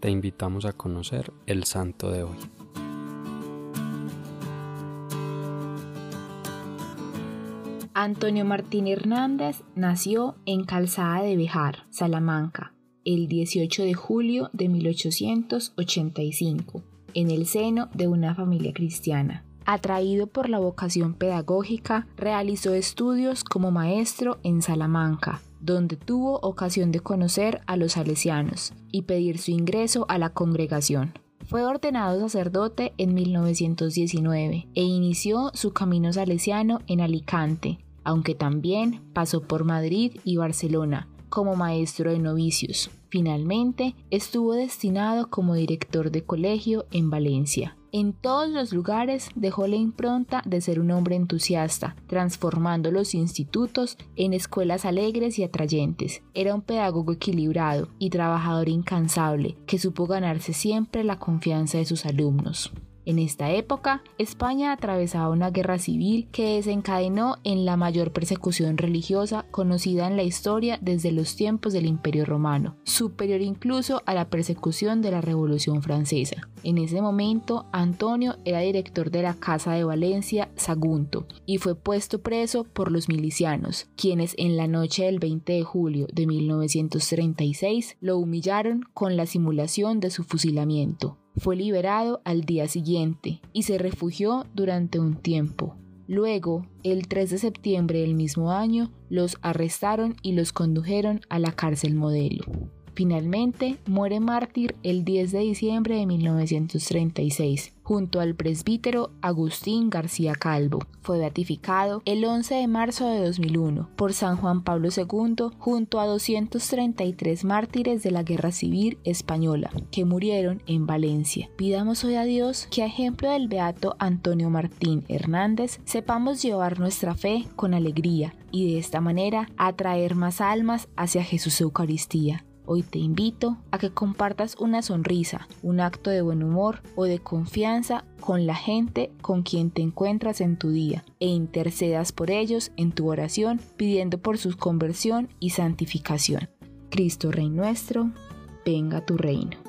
te invitamos a conocer el santo de hoy. Antonio Martín Hernández nació en Calzada de Bejar, Salamanca, el 18 de julio de 1885, en el seno de una familia cristiana. Atraído por la vocación pedagógica, realizó estudios como maestro en Salamanca, donde tuvo ocasión de conocer a los salesianos y pedir su ingreso a la congregación. Fue ordenado sacerdote en 1919 e inició su camino salesiano en Alicante, aunque también pasó por Madrid y Barcelona como maestro de novicios. Finalmente, estuvo destinado como director de colegio en Valencia. En todos los lugares dejó la impronta de ser un hombre entusiasta, transformando los institutos en escuelas alegres y atrayentes. Era un pedagogo equilibrado y trabajador incansable, que supo ganarse siempre la confianza de sus alumnos. En esta época, España atravesaba una guerra civil que desencadenó en la mayor persecución religiosa conocida en la historia desde los tiempos del Imperio Romano, superior incluso a la persecución de la Revolución Francesa. En ese momento, Antonio era director de la Casa de Valencia Sagunto y fue puesto preso por los milicianos, quienes en la noche del 20 de julio de 1936 lo humillaron con la simulación de su fusilamiento. Fue liberado al día siguiente y se refugió durante un tiempo. Luego, el 3 de septiembre del mismo año, los arrestaron y los condujeron a la cárcel modelo. Finalmente, muere mártir el 10 de diciembre de 1936, junto al presbítero Agustín García Calvo. Fue beatificado el 11 de marzo de 2001 por San Juan Pablo II junto a 233 mártires de la Guerra Civil Española que murieron en Valencia. Pidamos hoy a Dios que a ejemplo del beato Antonio Martín Hernández sepamos llevar nuestra fe con alegría y de esta manera atraer más almas hacia Jesús Eucaristía. Hoy te invito a que compartas una sonrisa, un acto de buen humor o de confianza con la gente con quien te encuentras en tu día e intercedas por ellos en tu oración pidiendo por su conversión y santificación. Cristo Rey nuestro, venga tu reino.